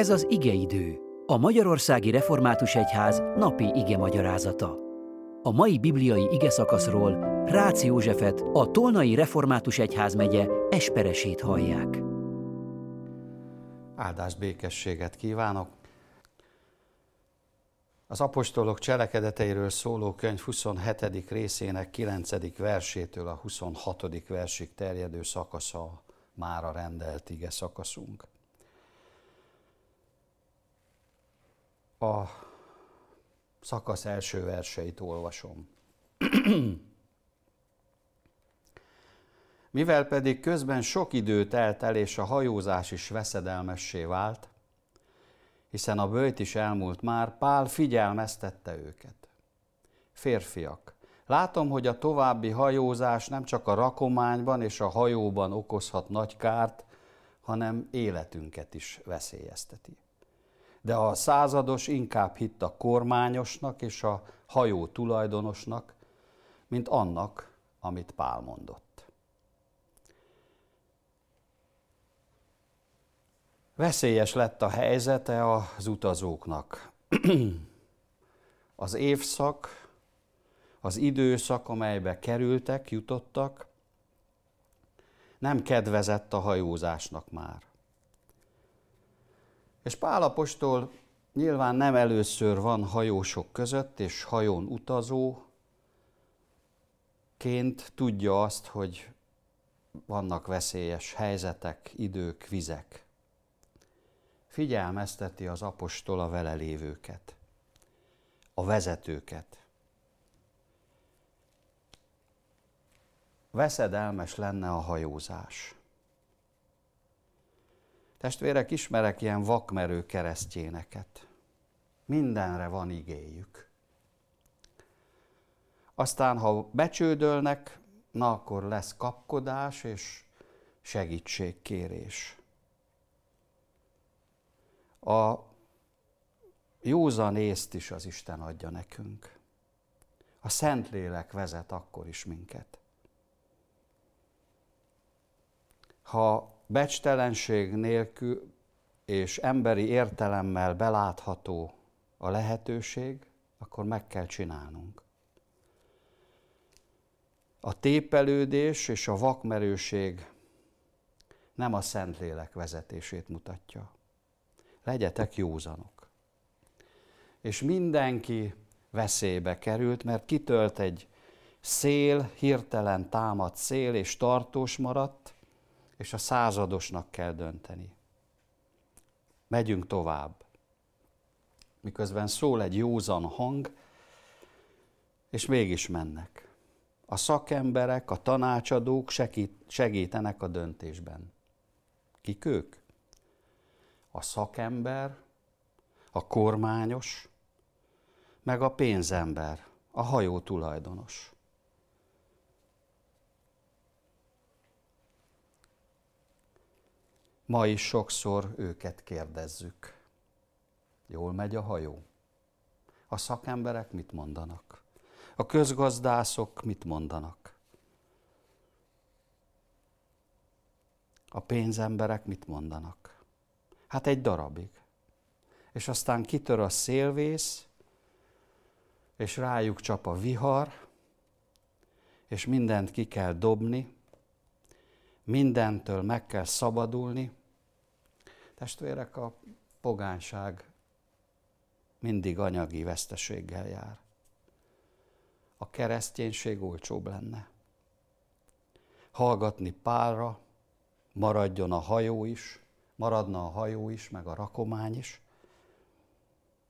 Ez az igeidő, a Magyarországi Református Egyház napi ige magyarázata. A mai bibliai ige szakaszról Rácz Józsefet, a Tolnai Református Egyház megye Esperesét hallják. Áldás békességet kívánok! Az apostolok cselekedeteiről szóló könyv 27. részének 9. versétől a 26. versig terjedő szakasza már a rendelt ige szakaszunk. A szakasz első verseit olvasom. Mivel pedig közben sok idő telt el, és a hajózás is veszedelmessé vált, hiszen a bőjt is elmúlt már, Pál figyelmeztette őket. Férfiak, látom, hogy a további hajózás nem csak a rakományban és a hajóban okozhat nagy kárt, hanem életünket is veszélyezteti. De a százados inkább hitt a kormányosnak és a hajó tulajdonosnak, mint annak, amit Pál mondott. Veszélyes lett a helyzete az utazóknak. az évszak, az időszak, amelybe kerültek, jutottak, nem kedvezett a hajózásnak már. És Pálapostól nyilván nem először van hajósok között, és hajón utazóként tudja azt, hogy vannak veszélyes helyzetek, idők, vizek figyelmezteti az apostol a vele lévőket, a vezetőket. Veszedelmes lenne a hajózás. Testvérek, ismerek ilyen vakmerő keresztjéneket. Mindenre van igéjük. Aztán, ha becsődölnek, na akkor lesz kapkodás és segítségkérés. A józan észt is az Isten adja nekünk. A Szentlélek vezet akkor is minket. Ha becstelenség nélkül és emberi értelemmel belátható a lehetőség, akkor meg kell csinálnunk. A tépelődés és a vakmerőség nem a Szentlélek vezetését mutatja legyetek józanok. És mindenki veszélybe került, mert kitölt egy szél, hirtelen támad szél, és tartós maradt, és a századosnak kell dönteni. Megyünk tovább. Miközben szól egy józan hang, és mégis mennek. A szakemberek, a tanácsadók segít, segítenek a döntésben. Kik ők? a szakember, a kormányos, meg a pénzember, a hajó tulajdonos. Ma is sokszor őket kérdezzük. Jól megy a hajó? A szakemberek mit mondanak? A közgazdászok mit mondanak? A pénzemberek mit mondanak? Hát egy darabig. És aztán kitör a szélvész, és rájuk csap a vihar, és mindent ki kell dobni, mindentől meg kell szabadulni. Testvérek, a pogányság mindig anyagi veszteséggel jár. A kereszténység olcsóbb lenne. Hallgatni pálra, maradjon a hajó is, maradna a hajó is, meg a rakomány is.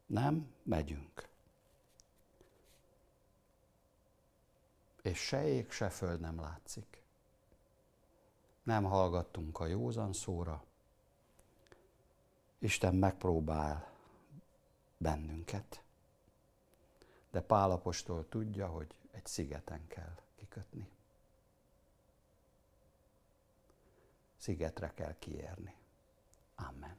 Nem, megyünk. És se ég, se föld nem látszik. Nem hallgattunk a józan szóra. Isten megpróbál bennünket. De Pálapostól tudja, hogy egy szigeten kell kikötni. Szigetre kell kiérni. Amen.